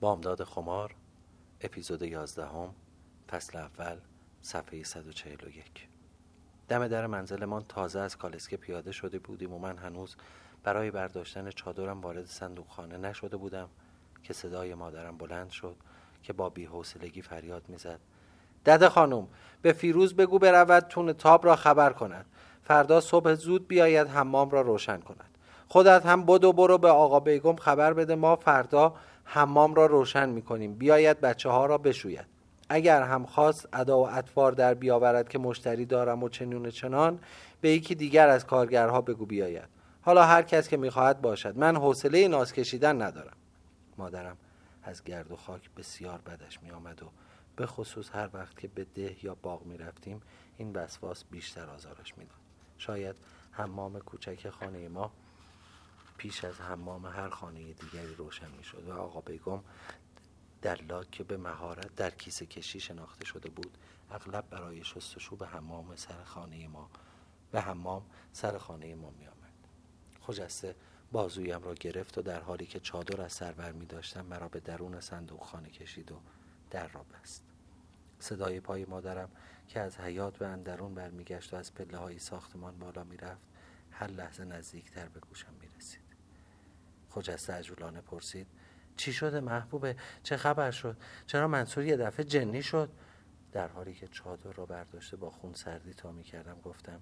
بامداد خمار اپیزود یازدهم فصل اول صفحه 141 دم در منزلمان تازه از کالسکه پیاده شده بودیم و من هنوز برای برداشتن چادرم وارد صندوقخانه نشده بودم که صدای مادرم بلند شد که با بیحوصلگی فریاد می‌زد. دده خانم به فیروز بگو برود تون تاب را خبر کند. فردا صبح زود بیاید حمام را روشن کند. خودت هم بدو برو به آقا بیگم خبر بده ما فردا حمام را روشن می‌کنیم. بیاید بچه ها را بشوید. اگر هم خواست ادا و اطوار در بیاورد که مشتری دارم و چنون چنان به یکی دیگر از کارگرها بگو بیاید. حالا هر کس که می‌خواهد باشد. من حوصله ناز کشیدن ندارم. مادرم از گرد و خاک بسیار بدش میآمد و به خصوص هر وقت که به ده یا باغ می رفتیم این وسواس بیشتر آزارش می‌داد. شاید حمام کوچک خانه ما پیش از حمام هر خانه دیگری روشن می شد و آقا بیگم لاک که به مهارت در کیسه کشی شناخته شده بود اغلب برای شستشو به حمام سر خانه ما به حمام سر خانه ما می آمد خجسته بازویم را گرفت و در حالی که چادر از سر بر می داشتم مرا به درون صندوق خانه کشید و در را بست. صدای پای مادرم که از حیات به اندرون برمیگشت و از پله های ساختمان بالا می‌رفت هر لحظه نزدیکتر به گوشم می رسید خجسته عجولانه پرسید. چی شده محبوبه؟ چه خبر شد؟ چرا منصور یه دفعه جنی شد؟ در حالی که چادر را برداشته با خون سردی تا می کردم گفتم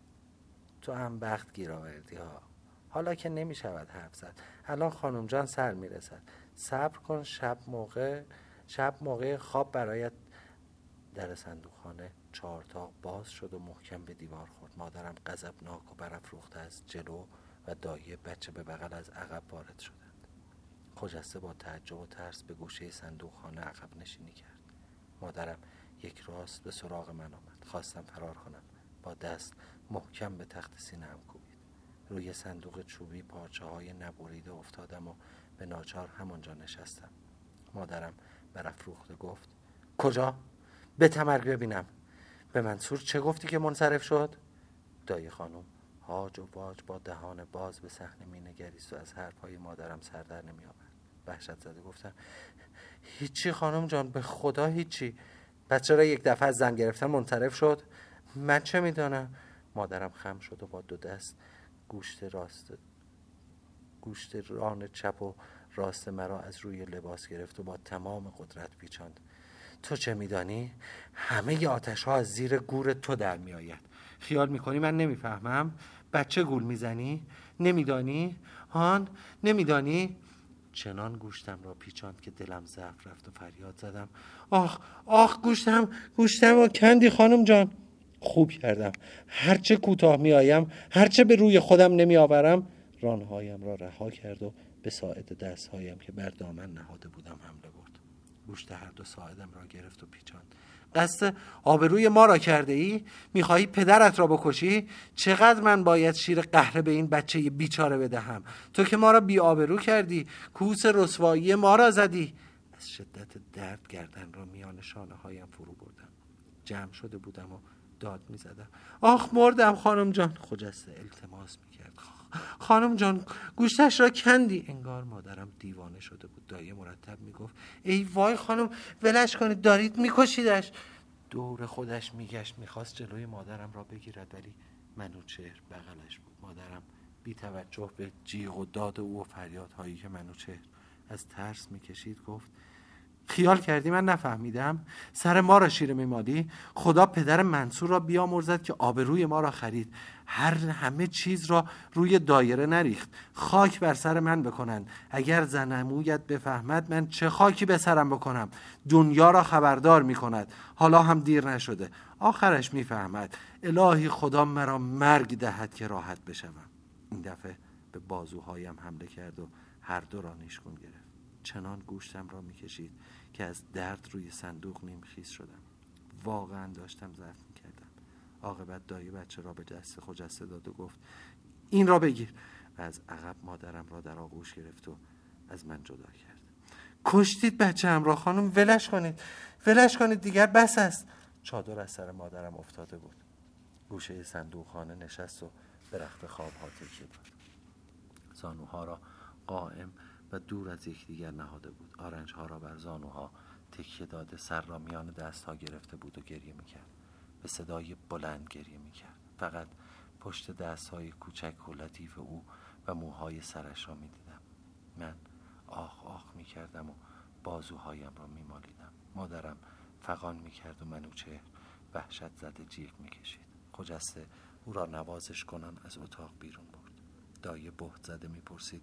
تو هم بخت گیر آوردی ها. حالا که نمی شود حرف زد. الان خانم جان سر می رسد صبر کن شب موقع شب موقع خواب برایت در صندوقخانه چهارتاق باز شد و محکم به دیوار خورد. مادرم غضبناک و برافروخته از جلو و دایه بچه به بغل از عقب وارد شدند. خجسته با تعجب و ترس به گوشه صندوقخانه عقب نشینی کرد. مادرم یک راست به سراغ من آمد. خواستم فرار کنم. با دست محکم به تخت سینهام کوبید. روی صندوق چوبی پارچه های نبریده افتادم و به ناچار همانجا نشستم. مادرم برافروخته گفت کجا؟ به تمرگ ببینم. به منصور چه گفتی که منصرف شد؟ دایی خانم هاج و باج با دهان باز به صحنه مینگریست و از حرفهای مادرم سردر نمی آورد. وحشت زده گفتم هیچی خانم جان به خدا هیچی. بچه را یک دفعه از زن گرفتن منصرف شد؟ من چه می‌دانم مادرم خم شد و با دو دست گوشت راست گوشت ران چپ و راست مرا از روی لباس گرفت و با تمام قدرت پیچاند. تو چه میدانی؟ همه آتش ها از زیر گور تو در می آید خیال می‌کنی من نمی‌فهمم؟ بچه گول می‌زنی؟ نمیدانی؟ هان؟ نمیدانی؟ چنان گوشتم را پیچاند که دلم ضعف رفت و فریاد زدم آخ آخ گوشتم گوشتم و کندی خانم جان خوب کردم هرچه کوتاه می آیم هرچه به روی خودم نمی آورم رانهایم را رها کرد و به ساعد دستهایم که بر دامن نهاده بودم حمله برد گوشت هر دو ساعدم را گرفت و پیچاند قصد آبروی ما را کرده ای؟ می‌خواهی پدرت را بکشی؟ چقدر من باید شیر قهره به این بچه بیچاره بدهم؟ تو که ما را بی آبرو کردی کوس رسوایی ما را زدی از شدت درد گردن را میان شانه هایم فرو بردم جمع شده بودم و داد می‌زدم آخ مردم خانم جان خجسته التماس می‌کرد خانم جان گوشتش را کندی. انگار مادرم دیوانه شده بود. دایه مرتب می‌گفت ای وای خانم ولش کنید دارید میکشیدش. دور خودش میگشت می‌خواست جلوی مادرم را بگیرد ولی منوچهر بغلش بود. مادرم بی توجه به جیغ و داد او و فریادهایی که منوچهر از ترس می‌کشید گفت خیال کردی من نفهمیدم؟ سر ما را شیر میمالی خدا پدر منصور را بیامرزد که آبروی ما را خرید. هر همه چیز را روی دایره نریخت. خاک بر سر من بکنند. اگر زنمویت بفهمد من چه خاکی به سرم بکنم؟ دنیا را خبردار می‌کند. حالا هم دیر نشده. آخرش می‌فهمد. الهی خدا مرا مرگ دهد که راحت بشوم. این دفعه به بازوهایم حمله کرد و هر دو را نیشگون گرفت. چنان گوشتم را می‌کشید. که از درد روی صندوق نیمخیز شدم. واقعا داشتم ضعف می‌کردم. عاقبت دایی بچه را به دست خجسته داد و گفت این را بگیر. و از عقب مادرم را در آغوش گرفت و از من جدا کرد. کشتید بچه هم را خانم ولش کنید. ولش کنید دیگر بس است. چادر از سر مادرم افتاده بود. گوشه صندوق خانه نشست و به رخت خواب ها تکیه داد. زانوها را قائم و دور از یکدیگر نهاده بود. آرنج ها را بر زانوها تکیه داده سر را میان دست ها گرفته بود و گریه می‌کرد. به صدای بلند گریه می‌کرد. فقط پشت دست های کوچک و لطیف او و موهای سرش را می‌دیدم. من آخ آخ می‌کردم و بازوهایم را میمالیدم. مادرم فقان می‌کرد و منوچهر وحشت زده جیغ می‌کشید. خجسته او را نوازش کنان از اتاق بیرون برد. دایه بهت زده می‌پرسید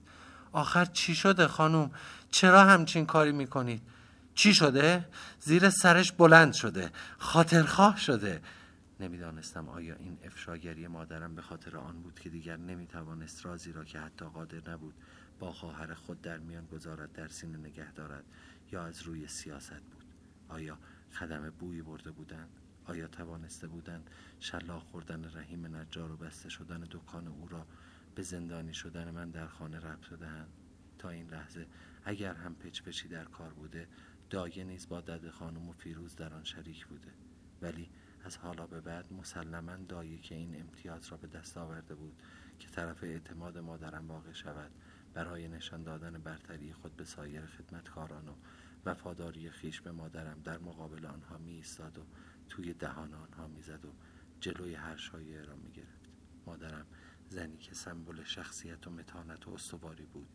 آخر چی شده خانوم؟ چرا همچین کاری می‌کنید؟ چی شده؟ زیر سرش بلند شده خاطرخواه شده. نمی‌دانستم آیا این افشاگری مادرم به خاطر آن بود که دیگر نمی‌توانست رازی را که حتی قادر نبود با خواهر خود در میان گذارد در سینه نگه دارد یا از روی سیاست بود. آیا خدم بویی برده بودند؟ آیا توانسته بودند شلاق خوردن رحیم نجار و بسته شدن دکان او را به زندانی شدن من در خانه ربط دهند تا این لحظه اگر هم پچ پچی در کار بوده دایه نیز با دد خانم و فیروز در آن شریک بوده. ولی از حالا به بعد مسلما دایه که این امتیاز را به دست آورده بود که طرف اعتماد مادرم واقع شود برای نشان دادن برتری خود به سایر خدمتکاران و وفاداری خیش به مادرم در مقابل آنها می ایستاد و توی دهان آنها می‌زد و جلوی هر شایعه را می گرفت مادرم زنی که سمبل شخصیت و متانت و استواری بود.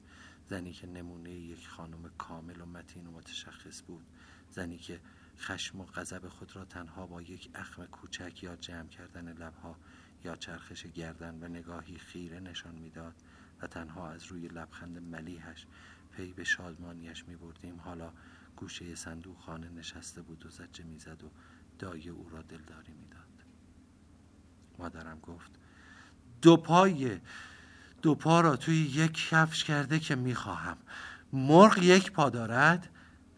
زنی که نمونه یک خانم کامل و متین و متشخص بود. زنی که خشم و غضب خود را تنها با یک اخم کوچک یا جمع کردن لبها یا چرخش گردن و نگاهی خیره نشان می‌داد و تنها از روی لبخند ملیحش پی به شادمانیش می بردیم حالا گوشه صندوق خانه نشسته بود و زجه می‌زد و دایه او را دلداری می‌داد. مادرم گفت دو پای دو پا را توی یک کفش کرده که می‌خواهم. مرغ یک پا دارد.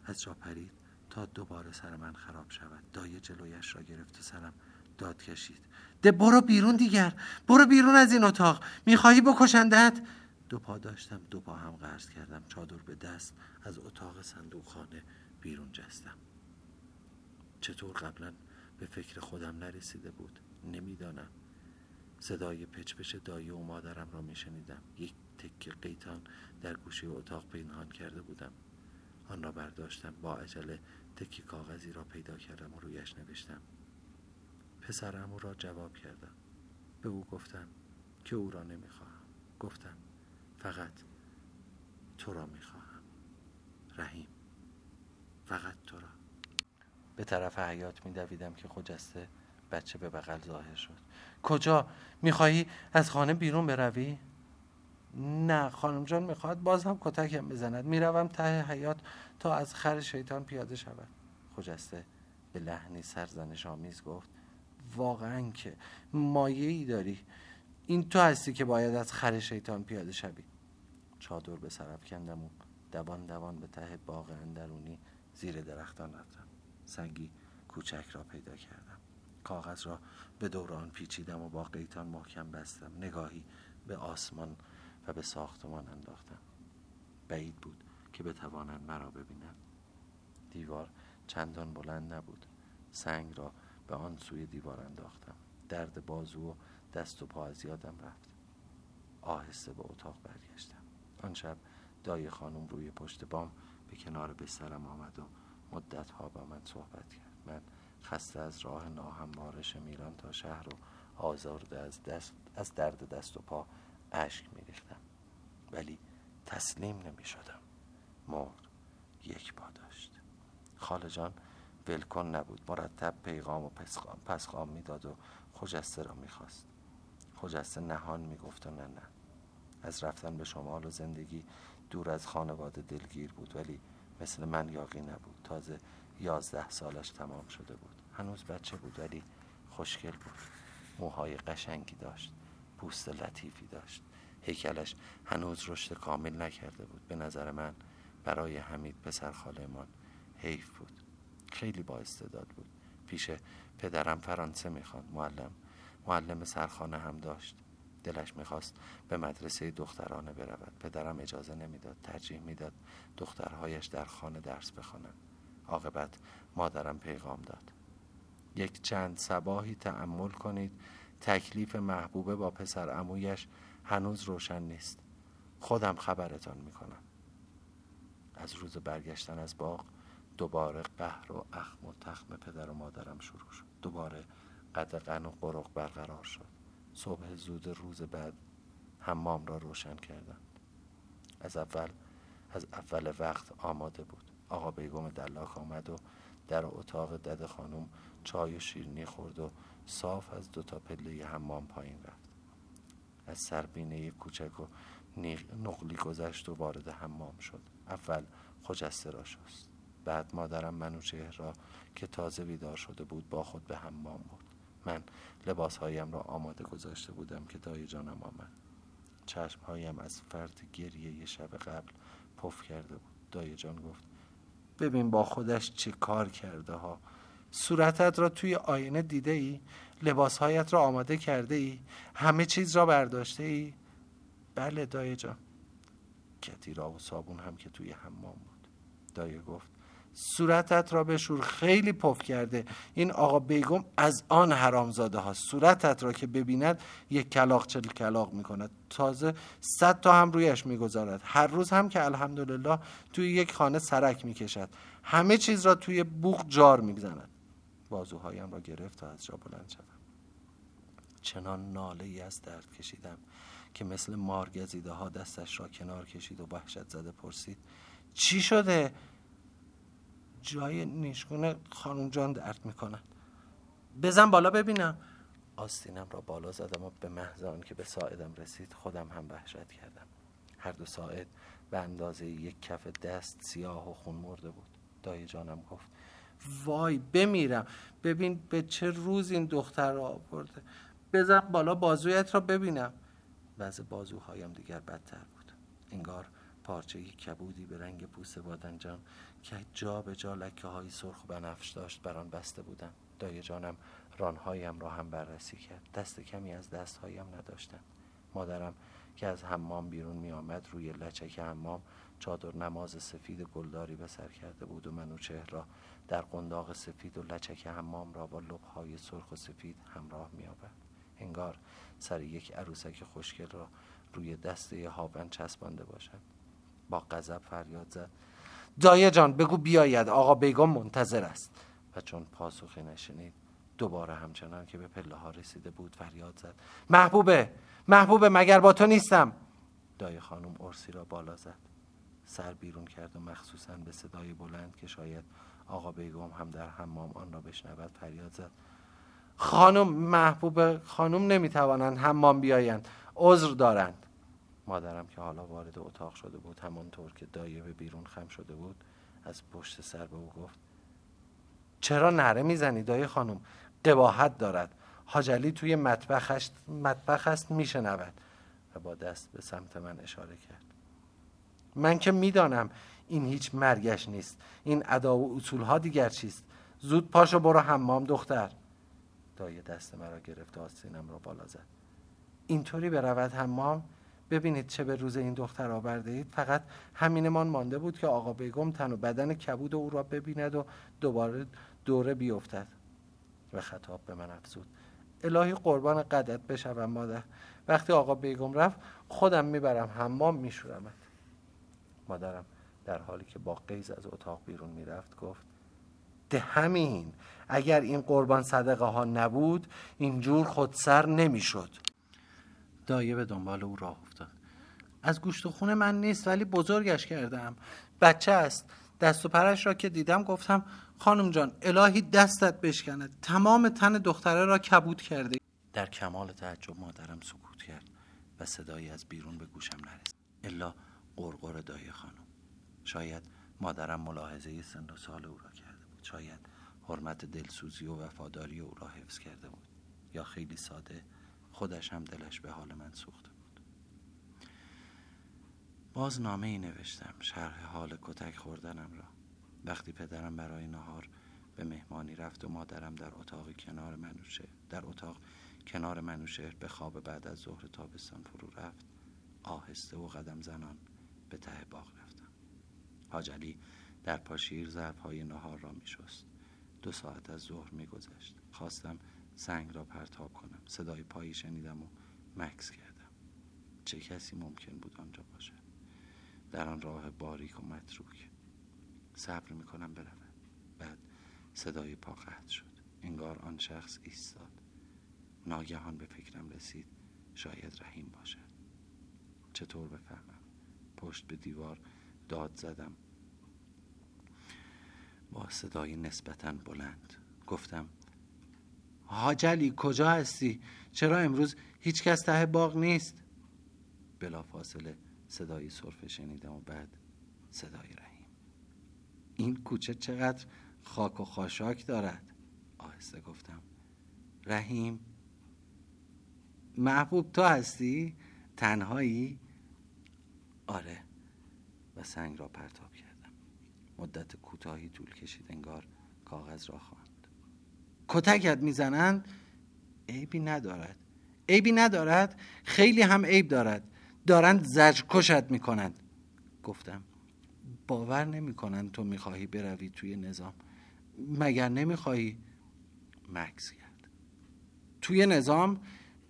از جا پرید تا دوباره سر من خراب شود. دایه جلویش را گرفت و سرم داد کشید. ده برو بیرون دیگر. برو بیرون از این اتاق. می‌خواهی بکشندت؟ دو پا داشتم دو پا هم قرض کردم. چادر به دست از اتاق صندوق خانه بیرون جستم. چطور قبلا به فکر خودم نرسیده بود؟ نمی‌دانم. صدای پچ دایه و مادرم را میشنیدم. یک تکه قیتان در گوشه اتاق پنهان کرده بودم. آن را برداشتم با عجله تکی کاغذی را پیدا کردم و رویش نوشتم. پسرم را جواب کردم. به او گفتم که او را نمی‌خواهم. گفتم فقط تو را می‌خواهم. رحیم فقط تو را. به طرف حیات میدویدم که خجسته بچه به بغل ظاهر شد. کجا؟ می‌خواهی از خانه بیرون بروی؟ نه خانم جان می‌خواهد باز هم کتکم بزند. می‌روم ته حیات تا از خر شیطان پیاده شود. خجسته به لحنی سرزنش آمیز گفت واقعا که مایه ای داری. این تو هستی که باید از خر شیطان پیاده شوی. چادر به سرف کندم و دوان دوان به ته باغ اندرونی زیر درختان رفتم. سنگی کوچک را پیدا کردم. کاغذ را به دوران پیچیدم و با قیتان محکم بستم. نگاهی به آسمان و به ساختمان انداختم. بعید بود که بتوانند مرا ببینند دیوار چندان بلند نبود. سنگ را به آن سوی دیوار انداختم. درد بازو و دست و پا از یادم رفت. آهسته به اتاق برگشتم. آن شب دای خانم روی پشت بام به کنار بسترم آمد و مدت ها با من صحبت کرد. من خسته از راه ناهموار میران تا شهر و آزارده از, دست از درد دست و پا اشک میریختم. ولی تسلیم نمی شدم مرد یک پا داشت. خاله جان ولکن نبود. مرتب پیغام و پسخام می‌داد و خجسته را می‌خواست. خجسته نهان می‌گفت و نه نه. از رفتن به شمال و زندگی دور از خانواده دلگیر بود ولی مثل من یاقی نبود. تازه یازده سالش تمام شده بود. هنوز بچه بود ولی خوشگل بود. موهای قشنگی داشت پوست لطیفی داشت. هیکلش هنوز رشد کامل نکرده بود. به نظر من برای حمید پسر خالمان حیف بود. خیلی با استعداد بود. پیش پدرم فرانسه می‌خواند معلم معلم سرخانه هم داشت. دلش می‌خواست به مدرسه دخترانه برود. پدرم اجازه نمی‌داد ترجیح می‌داد دخترهایش در خانه درس بخوانند. عاقبت مادرم پیغام داد. یک چند سباهی تأمل کنید. تکلیف محبوبه با پسر امویش هنوز روشن نیست. خودم خبرتان می‌کنم. از روز برگشتن از باغ دوباره قهر و اخم و تخم پدر و مادرم شروع شد. دوباره قدقن و قرق برقرار شد. صبح زود روز بعد حمام را روشن کردند. از اول از اول وقت آماده بود. آقا بیگم دلاک آمد و در اتاق دد خانم چای و شیرینی خورد و صاف از دو تا پله حمام پایین رفت. از سربینه کوچک و نقلی گذشت و وارد حمام شد. اول خجسته را شست. بعد مادرم منوچهر را که تازه بیدار شده بود با خود به حمام برد. من لباسهایم را آماده گذاشته بودم که دایی جانم آمد. چشمهایم از فرد گریه شب قبل پف کرده بود. دایی جان گفت ببین با خودش چه کار کرده ها صورتت را توی آینه دیده ای؟ لباسهایت را آماده کرده ای؟ همه چیز را برداشته ای؟ بله دایی جان کتیرا و صابون هم که توی حمام بود دایه گفت صورتت را بشور. خیلی پف کرده. این آقا بیگم از آن حرامزاده ها صورتت را که ببیند یک کلاق چل کلاق می کند تازه صد تا هم رویش می‌گذارد. هر روز هم که الحمدلله توی یک خانه سرک می کشد همه چیز را توی بوخ جار می‌زند بازوهایم را گرفت تا از جا بلند شدم. چنان ناله ای از درد کشیدم که مثل مارگزیده ها دستش را کنار کشید و وحشت زده پرسید چی شده؟ جای نیشگونه خانم جان درد می‌کنن بزن بالا ببینم. آستینم را بالا زدم و به محض که به ساعدم رسید خودم هم وحشت کردم. هر دو ساعد به اندازه یک کف دست سیاه و خون مرده بود. دایی جانم گفت وای بمیرم. ببین به چه روز این دختر را آورده. بزن بالا بازویت را ببینم. وضع بازوهایم دیگر بدتر بود. انگار پارچه کبودی به رنگ پوست بادنجان که جا به جا لکه های سرخ و بنفش داشت بر آن بسته بودم دای جانم رانهایم را هم بررسی کرد. دست کمی از دستهایم نداشتم مادرم که از حمام بیرون می آمد روی لچک حمام چادر نماز سفید گلداری به سر کرده بود و منوچهر را در قنداق سفید و لچک حمام را با لبهای سرخ و سفید همراه می آورد انگار سر یک عروسک خوشگل را روی دسته هاون چسبانده باشد. با غضب فریاد زد. دایه جان بگو بیاید. آقا بیگم منتظر است. و چون پاسخی نشنید دوباره همچنان که به پله ها رسیده بود فریاد زد. محبوبه محبوبه مگر با تو نیستم؟ دایه خانم ارسی را بالا زد. سر بیرون کرد و مخصوصا به صدای بلند که شاید آقا بیگم هم در حمام آن را بشنود فریاد زد. خانم محبوب خانم نمی‌توانند حمام بیایند. عذر دارند. مادرم که حالا وارد اتاق شده بود همانطور که دایه به بیرون خم شده بود از پشت سر به او گفت چرا نره می‌زنی دایه خانم؟ قباحت دارد. حاجلی توی مطبخش مطبخ است میشنود. و با دست به سمت من اشاره کرد. من که می‌دانم این هیچ مرگش نیست. این ادا و اصول ها دیگر چیست؟ زود پاشو برو حمام دختر. دایه دست مرا گرفت و آستینم را بالا زد. اینطوری برود حمام؟ ببینید چه به روز این دختر آورده اید. فقط همینمان مانده بود که آقا بیگم تن و بدن کبود او را ببیند و دوباره دوره بیفتد. و خطاب به من افزود. الهی قربان قدرت بشوم مادر. وقتی آقا بیگم رفت خودم می‌برم حمام میشورمت. مادرم در حالی که با قیز از اتاق بیرون می‌رفت گفت ده همین. اگر این قربان صدقه ها نبود اینجور خودسر نمی‌شد. دایه به دنبال او راه افتاد. از گوشت و خون من نیست ولی بزرگش کردم. بچه است. دست و پرش را که دیدم گفتم خانم جان الهی دستت بشکنه تمام تن دختره را کبود کرده. در کمال تعجب مادرم سکوت کرد و صدایی از بیرون به گوشم نرسید. الا قرقر دایه خانم. شاید مادرم ملاحظه سن و سال او را کرده بود. شاید حرمت دلسوزی و وفاداری او را حفظ کرده بود. یا خیلی ساده خودش هم دلش به حال من سوخته بود باز نامه ای نوشتم شرح حال کتک خوردنم را وقتی پدرم برای نهار به مهمانی رفت و مادرم در اتاق کنار منوشه در اتاق کنار منوشه به خواب بعد از ظهر تابستان فرو رفت آهسته و قدم زنان به ته باغ رفتم حاجلی در پاشیر ظرف های نهار را می شست. دو ساعت از ظهر می گذشت. خواستم سنگ را پرتاب کنم. صدای پایی شنیدم و مکس کردم. چه کسی ممکن بود آنجا باشد در آن راه باریک و متروک. صبر می‌کنم برود بعد صدای پا قطع شد. انگار آن شخص ایستاد. ناگهان به فکرم رسید شاید رحیم باشد. چطور بفهمم؟ پشت به دیوار داد زدم. با صدای نسبتا بلند. گفتم حاجلی کجا هستی؟ چرا امروز هیچ کس ته باغ نیست؟ بلا فاصله صدای صرفه شنیدم و بعد صدای رحیم این کوچه چقدر خاک و خاشاک دارد آهسته گفتم رحیم محبوب تو هستی؟ تنهایی؟ آره و سنگ را پرتاب کردم مدت کوتاهی طول کشید انگار کاغذ را خواند کتکت می‌زنند عیبی ندارد. عیبی ندارد خیلی هم عیب دارد. دارند زجر کشت می‌کنند. گفتم باور نمی‌کنند تو می‌خواهی بروی توی نظام. مگر نمی‌خواهی؟ مکس کرد. توی نظام؟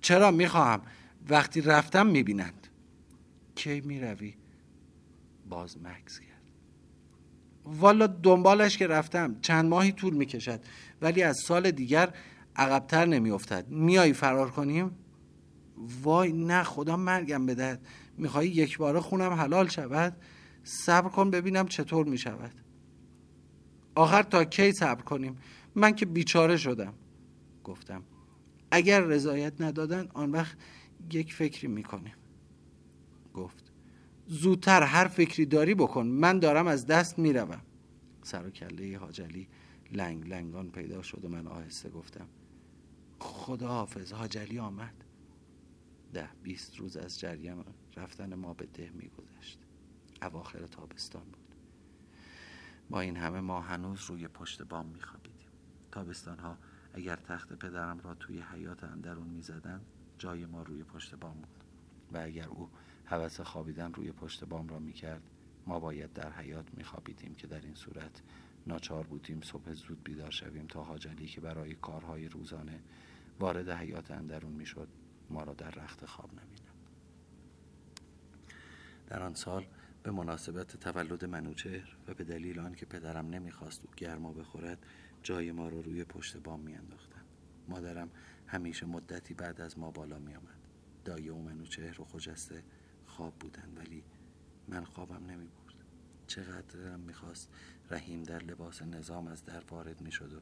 چرا می‌خواهم؟ وقتی رفتم می‌بینند. کی می‌روی؟ باز مکس کرد. والا دنبالش که رفتم. چند ماهی طول می‌کشد. ولی از سال دیگر عقبتر نمیافتد. میایی فرار کنیم؟ وای نه خدا مرگم بدهد میخوایی یک باره خونم حلال شود؟ صبر کن ببینم چطور می‌شود. آخر تا کی صبر کنیم؟ من که بیچاره شدم. گفتم اگر رضایت ندادن آن وقت یک فکری می‌کنیم. گفت زودتر هر فکری داری بکن من دارم از دست می‌روم. سر و کله حاجلی لنگ لنگان پیدا شد و من آهسته گفتم خدا حافظ حاجلی آمد. ده بیست روز از جریان رفتن ما به ده میگذشت. اواخر تابستان بود. با این همه ما هنوز روی پشت بام میخوابیدیم. تابستان ها اگر تخت پدرم را توی حیات اندرون می‌زدند جای ما روی پشت بام بود. و اگر او حوث خوابیدن روی پشت بام را می‌کرد ما باید در حیات میخوابیدیم که در این صورت ناچار بودیم صبح زود بیدار شویم تا حاجلی که برای کارهای روزانه وارد حیات اندرون می‌شد ما را در رخت خواب نبینم در آن سال به مناسبت تولد منوچهر و به دلیل آنکه پدرم نمی‌خواست او گرما بخورد جای ما را رو روی پشت بام میانداختند. مادرم همیشه مدتی بعد از ما بالا میآمد. دایه و منوچهر و خجسته خواب بودند ولی من خوابم نمی برد چقدر می‌خواست رحیم در لباس نظام از در وارد می‌شد و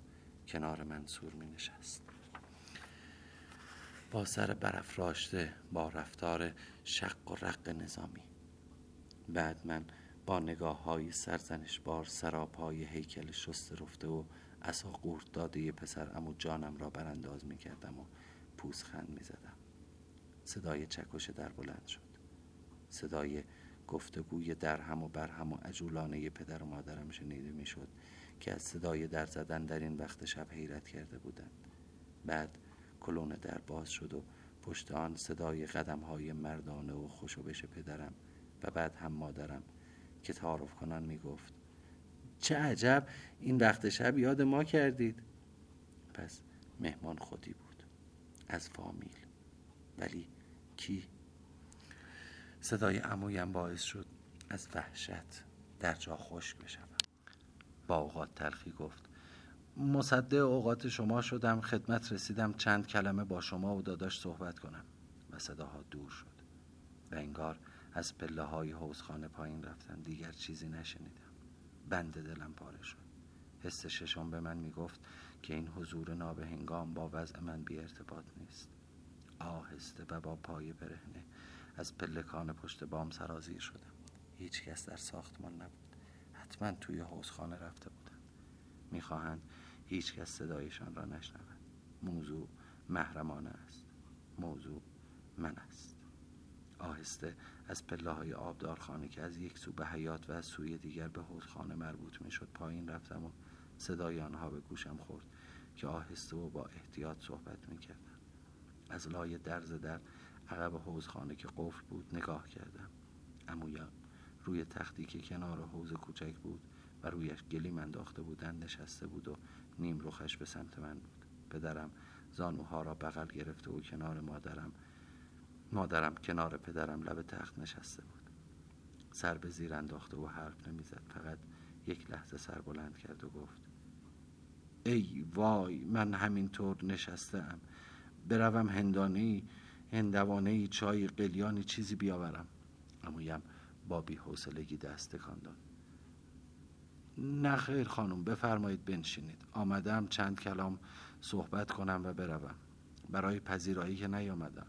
کنار من سور می نشست با سر برافراشته با رفتار شق و رق نظامی. بعد من با نگاه های سرزنش بار سراب های هیکل شست رفته و اصا قورت داده پسر امو جانم را برانداز می کردم و پوزخند می زدم صدای چکش در بلند شد. صدای گفتگوی درهم و برهم و عجولانه پدر و مادرم شنیده می‌شد که از صدای در زدن در این وقت شب حیرت کرده بودند. بعد کلون در باز شد و پشت آن صدای قدم های مردانه و خوشوبش پدرم و بعد هم مادرم که تعارف کنان می گفت چه عجب! این وقت شب یاد ما کردید. پس مهمان خودی بود از فامیل. ولی کی صدای عمویم باعث شد از وحشت در جا خشک بشوم. با اوقات تلخی گفت مصده اوقات شما شدم خدمت رسیدم چند کلمه با شما و داداش صحبت کنم. و صداها دور شد. و انگار از پله های حوزخانه پایین رفتن دیگر چیزی نشنیدم. بند دلم پاره شد. حس ششم به من می‌گفت که این حضور نابهنگام با وضع من بی ارتباط نیست. آهسته و با پای برهنه. از پلکان پشت بام سرازیر شدم هیچ کس در ساختمان نبود. حتما توی حوزخانه رفته بودن. می‌خواهند هیچ کس صدایشان را نشنود موضوع محرمانه است. موضوع من است. آهسته از پله های آبدارخانه که از یک سو به حیات و از سوی دیگر به حوزخانه مربوط می‌شد پایین رفتم و صدای آنها به گوشم خورد که آهسته و با احتیاط صحبت می‌کردم. از لای درز در عقب حوزخانه که قفل بود نگاه کردم. امویا روی تختی که کنار حوز کوچک بود و رویش گلیم انداخته بودن نشسته بود و نیم رخش به سمت من بود. پدرم زانوها را بغل گرفته و کنار مادرم مادرم کنار پدرم لب تخت نشسته بود. سر به زیر انداخته و حرف نمی‌زد. فقط یک لحظه سر بلند کرد و گفت ای وای من همینطور نشستم بروم هندانی هندوانه چای قلیانی چیزی بیاورم. امویم با بی حوصلگی دست کاندان نه خیر خانم بفرمایید بنشینید. آمدم چند کلام صحبت کنم و بروم. برای پذیرایی که نیامدم.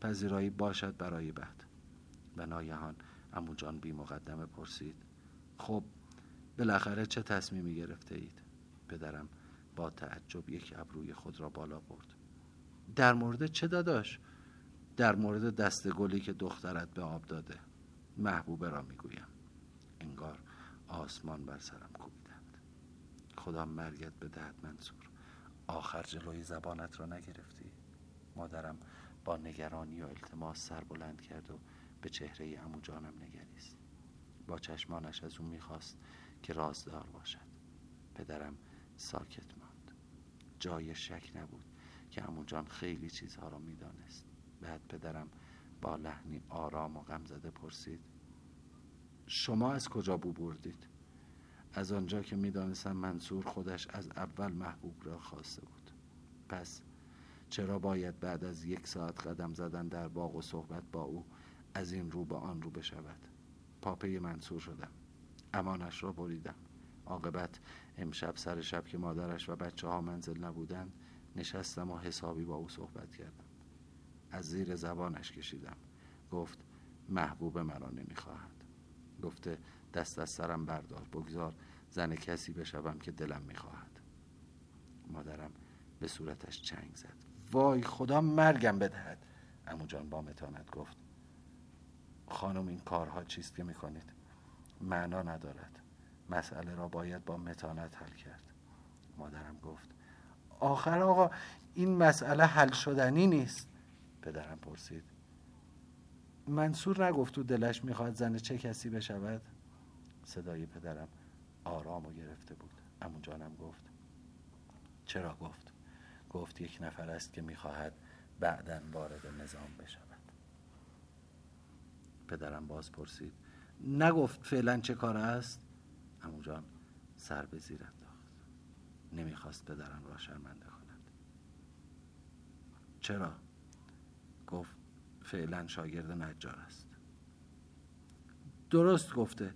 پذیرایی باشد برای بعد. و ناگهان امو جان بی مقدمه پرسید. خب بالاخره چه تصمیمی گرفته اید؟ پدرم با تعجب یک ابروی خود را بالا برد. در مورد چه داداش؟ در مورد دست گلی که دخترت به آب داده. محبوبه را می‌گویم. انگار آسمان بر سرم کوبیدند. خدا مرگت بدهد منصور. آخر جلوی زبانت را نگرفتی. مادرم با نگرانی و التماس سر بلند کرد و به چهره امو جانم نگریست. با چشمانش از او می‌خواست که رازدار باشد. پدرم ساکت ماند. جای شک نبود که امو جان خیلی چیزها را می‌دانست. بعد پدرم با لحنی آرام و غم زده پرسید شما از کجا بو بردید؟ از آنجا که می‌دانستم منصور خودش از اول محبوب را خواسته بود. پس چرا باید بعد از یک ساعت قدم زدن در باغ و صحبت با او از این رو به آن رو بشود؟ پاپه منصور شدم. امانش را بریدم. عاقبت امشب سر شب که مادرش و بچه ها منزل نبودند نشستم و حسابی با او صحبت کردم. از زیر زبانش کشیدم. گفت محبوب مرا نمی‌خواهد. گفته دست از سرم بردار بگذار زن کسی بشوم که دلم می‌خواهد. مادرم به صورتش چنگ زد. وای خدا مرگم بدهد. امو جان با متانت گفت خانم این کارها چیست که می‌کنید؟ معنا ندارد. مسئله را باید با متانت حل کرد. مادرم گفت آخر آقا این مسئله حل شدنی نیست. پدرم پرسید. منصور نگفت تو دلش می‌خواد زن چه کسی بشود؟ صدای پدرم آرام و گرفته بود. امون جانم گفت. چرا گفت؟ گفت یک نفر است که می‌خواهد بعدا وارد نظام بشود. پدرم باز پرسید. نگفت فعلا چه کار است؟ امو جان سر به زیر انداخت. نمی‌خواست پدرم را شرمنده کند. چرا؟ گفت فعلا شاگرد نجار است. درست گفته.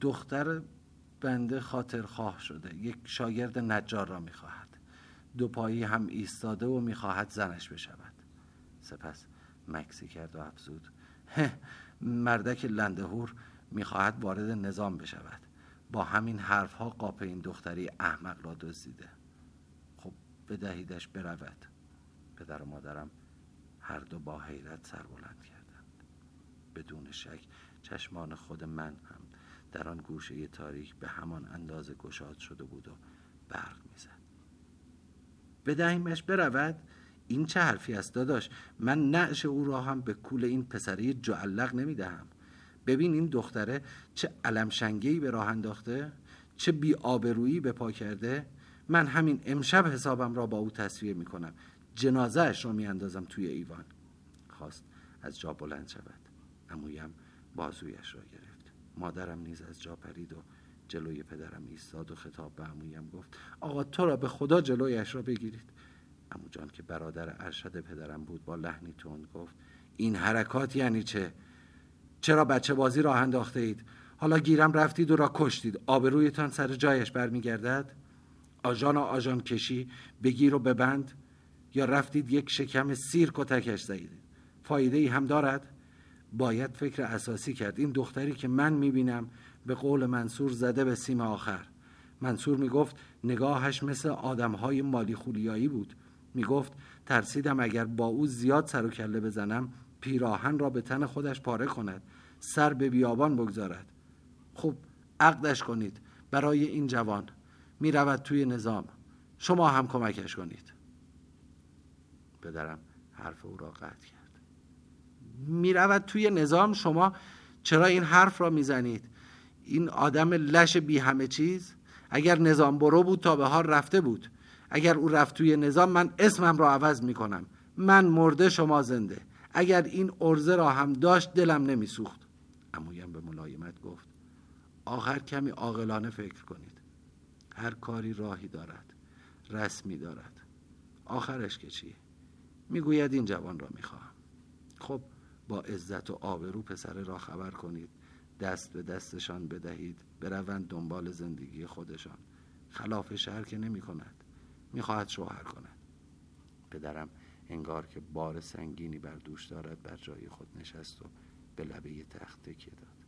دختر بنده خاطر خواه شده. یک شاگرد نجار را می‌خواهد. دو پایی هم ایستاده و می‌خواهد زنش بشود. سپس مکسی کرد و افزود. مردک لندهور می‌خواهد وارد نظام بشود. با همین حرف ها قاپ این دختری احمق را دزدیده. خب بدهیدش برود. پدر و مادرم هر دو با حیرت سر بلند کردند. بدون شک چشمان خود من هم در آن گوشه تاریک به همان اندازه گشاد شده بود و برق می‌زد. بدهیمش برود؟ این چه حرفی است داداش؟ من نعش او را هم به کول این پسری جعلق نمی‌دهم. ببین این دختره چه علم به راه انداخته چه بی آبرویی به پا کرده. من همین امشب حسابم را با او تصویه می کنم جنازه اش را می اندازم توی ایوان. خواست از جا بلند شود. امویم بازویش را گرفت. مادرم نیز از جا پرید و جلوی پدرم ایستاد و خطاب به امویم گفت آقا تو را به خدا جلویش را بگیرید. امو جان که برادر ارشد پدرم بود با لحنی تند گفت این حرکات یعنی چه؟ چرا بچه بازی راه انداخته اید؟ حالا گیرم رفتید و را کشتید. آبرویتان سر جایش برمیگردد؟ آژان و آژان کشی بگیر و ببند. یا رفتید یک شکم سیر کتکش زدید؟ فایده ای هم دارد؟ باید فکر اساسی کرد. این دختری که من می‌بینم به قول منصور زده به سیم آخر. منصور می‌گفت نگاهش مثل آدمهای مالی خولیایی بود. می‌گفت ترسیدم اگر با او زیاد سر و کله بزنم پیراهن را به تن خودش پاره کند سر به بیابان بگذارد. خب عقدش کنید. برای این جوان می رود توی نظام. شما هم کمکش کنید. پدرم حرف او را قطع کرد. می رود توی نظام شما چرا این حرف را می‌زنید؟ این آدم لش بی همه چیز؟ اگر نظام برو بود تا به حال رفته بود. اگر او رفت توی نظام من اسمم را عوض می کنم من مرده شما زنده. اگر این ارزه را هم داشت دلم نمیسوخت. امویم به ملایمت گفت آخر کمی عاقلانه فکر کنید. هر کاری راهی دارد. رسمی دارد. آخرش که چیه؟ می‌گوید این جوان را می‌خواهم. خب با عزت و آبرو پسر را خبر کنید. دست به دستشان بدهید. بروند دنبال زندگی خودشان. خلاف شهر که نمی کند می‌خواهد شوهر کند. پدرم انگار که بار سنگینی بر دوش دارد بر جای خود نشست و به لبه تخت تکیه داد.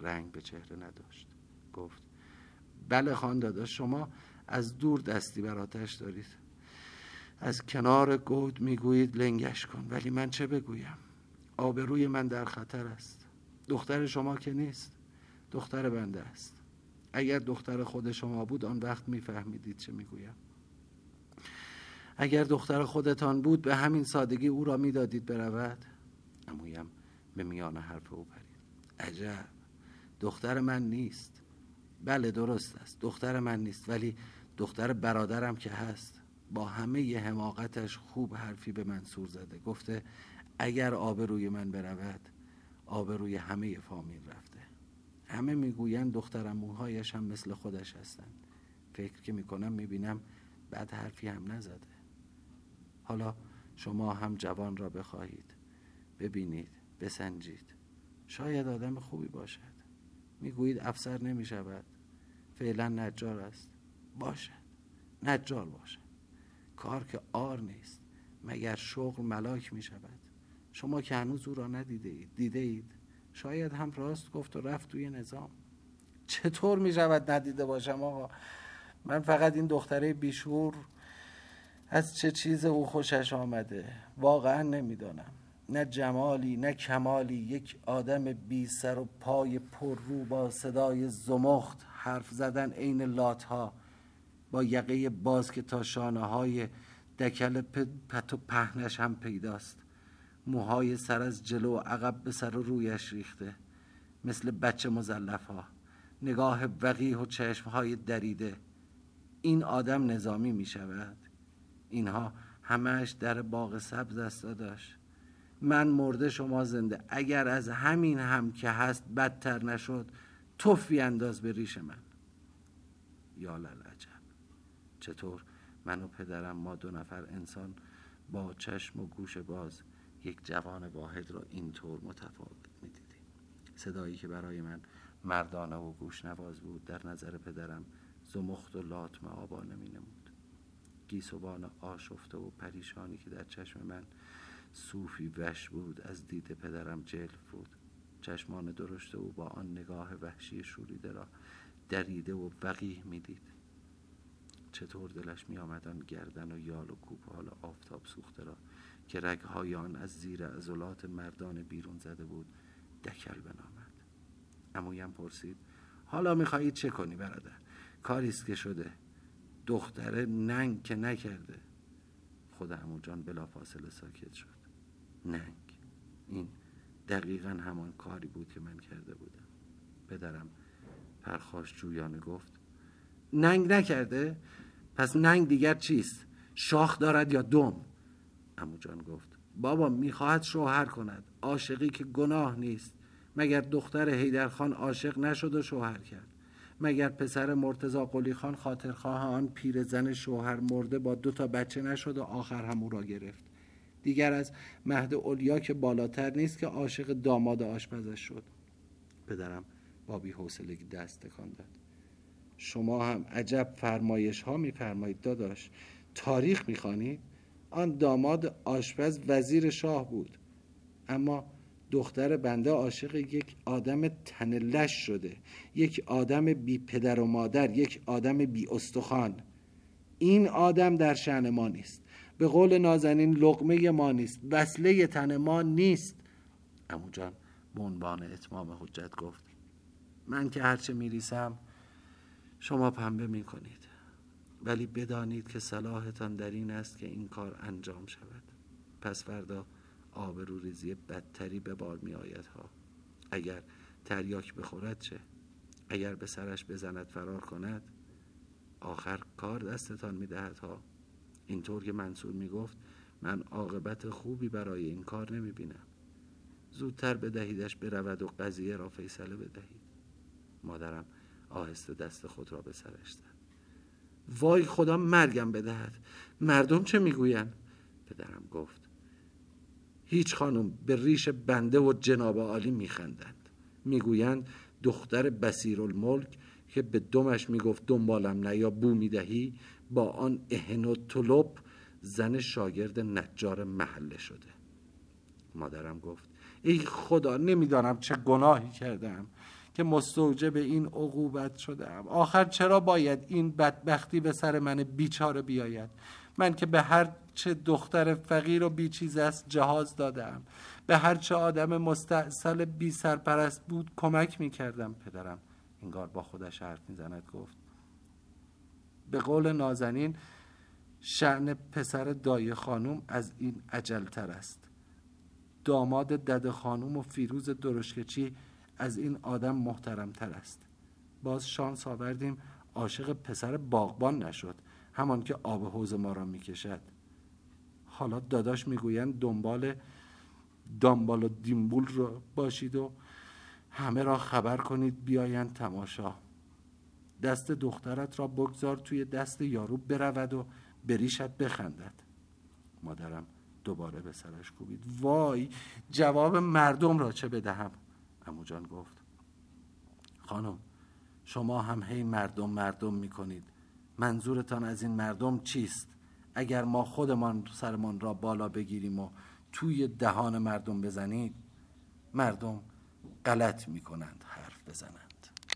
رنگ به چهره نداشت. گفت بله خان داداش شما از دور دستی بر آتش دارید. از کنار گود می‌گویید لنگش کن ولی من چه بگویم؟ آبروی من در خطر است. دختر شما که نیست دختر بنده است. اگر دختر خود شما بود آن وقت میفهمیدید چه می‌گویم. اگر دختر خودتان بود به همین سادگی او را می‌دادید برود. امویم به میان حرف او پرید. عجب. دختر من نیست. بله درست است. دختر من نیست ولی دختر برادرم که هست. با همه ی حماقتش خوب حرفی به من سور زده. گفته اگر آب روی من برود آب روی همه فامیل رفته. همه می‌گویند دخترم موهایش هم مثل خودش هستند. فکر که می‌کنم می‌بینم بعد حرفی هم نزده. حالا شما هم جوان را بخواهید. ببینید بسنجید. شاید آدم خوبی باشد. می‌گویید افسر نمی شود فعلا نجار است. باشد. نجار باشد. کار که آر نیست مگر شغل ملاک می شود. شما که هنوز او را ندیده اید دیده اید. شاید هم راست گفت و رفت توی نظام. چطور می شود ندیده باشم آقا؟ من فقط این دختره بیشور از چه چیز او خوشش آمده؟ واقعا نمی‌دانم. نه جمالی نه کمالی یک آدم بی سر و پای پر رو با صدای زمخت حرف زدن عین لات ها با یقه باز که تا شانه های دکل پت و پهنش هم پیداست. موهای سر از جلو و عقب به سر و رویش ریخته مثل بچه مزلف ها نگاه وقیح و چشم های دریده. این آدم نظامی می شود اینها همش در باغ سبز است داشت من مرده شما زنده. اگر از همین هم که هست بدتر نشد توفی انداز به ریش من. یا عجب چطور من و پدرم ما دو نفر انسان با چشم و گوش باز یک جوان واحد را اینطور متفاوت می‌دیدیم. صدایی که برای من مردانه و گوش نواز بود در نظر پدرم زمخت و لاتم آبانه می نمود گیسوبان آشفته و پریشانی که در چشم من صوفی وش بود از دید پدرم جلف بود. چشمان درشته او با آن نگاه وحشی شوریده را دریده و وقیه می‌دید. چطور دلش می آن گردن و یال و کوپال آفتاب سوخته را که رگهای آن از زیر عضلات مردان بیرون زده بود دکل بنامد. امویم پرسید حالا می‌خواهید چه کنی برادر؟ کاریست که شده. دختره ننگ که نکرده. خود امو جان بلا فاصله ساکت شد. ننگ. این دقیقا همان کاری بود که من کرده بودم. پدرم پرخاش جویانه گفت ننگ نکرده؟ پس ننگ دیگر چیست؟ شاخ دارد یا دم؟ امو جان گفت بابا می‌خواهد شوهر کند عاشقی که گناه نیست. مگر دختر حیدرخان عاشق نشد و شوهر کرد؟ مگر پسر مرتزا قلی خان خاطرخواه آن پیرزن شوهر مرده با دو تا بچه نشد و آخر هم او را گرفت؟ دیگر از مهد اولیا که بالاتر نیست که عاشق داماد آشپزش شد. پدرم با بی حوصلگی دست تکان داد. شما هم عجب فرمایش ها میفرمایید داداش. تاریخ می‌خوانید آن داماد آشپز وزیر شاه بود. اما دختر بنده عاشق یک آدم تنلش شده. یک آدم بی پدر و مادر یک آدم بی استخوان. این آدم در شعن ما نیست. به قول نازنین لقمه ما نیست. وصله تن ما نیست. امو جان به اتمام حجت گفت من که هرچه میریسم شما پنبه می‌کنید. ولی بدانید که صلاحتان در این است که این کار انجام شود. پس فردا آبرو ریزی بدتری به بار می آید ها. اگر تریاک بخورد چه؟ اگر به سرش بزند فرار کند آخر کار دستتان می دهد ها. اینطور که منصور می گفت من عاقبت خوبی برای این کار نمی بینم زودتر بدهیدش برود و قضیه را فیصله بدهید. مادرم آهسته دست خود را به سرش زد. وای خدا مرگم بدهد. مردم چه می‌گویند؟ پدرم گفت هیچ خانم به ریش بنده و جناب عالی میخندند. می‌گویند دختر بسیر الملک که به دمش می‌گفت دنبالم نه یا بو می‌دهی با آن اهن و طلب زن شاگرد نجار محله شده. مادرم گفت ای خدا نمی‌دانم چه گناهی کردم که مستوجب این عقوبت شدم. آخر چرا باید این بدبختی به سر من بیچاره بیاید؟ من که به هر چه دختر فقیر و بیچیز است جهاز دادم. به هر چه آدم مستحصل بی سرپرست بود کمک می کردم. پدرم انگار با خودش حرف می‌زند گفت به قول نازنین شعن پسر دای خانوم از این عجلتر است. داماد دد خانوم و فیروز درشکچی از این آدم محترمتر است. باز شانس آوردیم عاشق پسر باغبان نشد همان که آب حوز ما را می‌کشد. حالا داداش می‌گویند دنبال دنبال و دیمبول را باشید و همه را خبر کنید بیایند تماشا. دست دخترت را بگذار توی دست یارو برود و بریشت بخندد. مادرم دوباره به سرش کوبید. وای جواب مردم را چه بدهم؟ امو جان گفت. خانم شما هم هی مردم مردم می‌کنید. منظورتان از این مردم چیست؟ اگر ما خودمان سرمان را بالا بگیریم و توی دهان مردم بزنید مردم غلط می‌کنند حرف بزنند.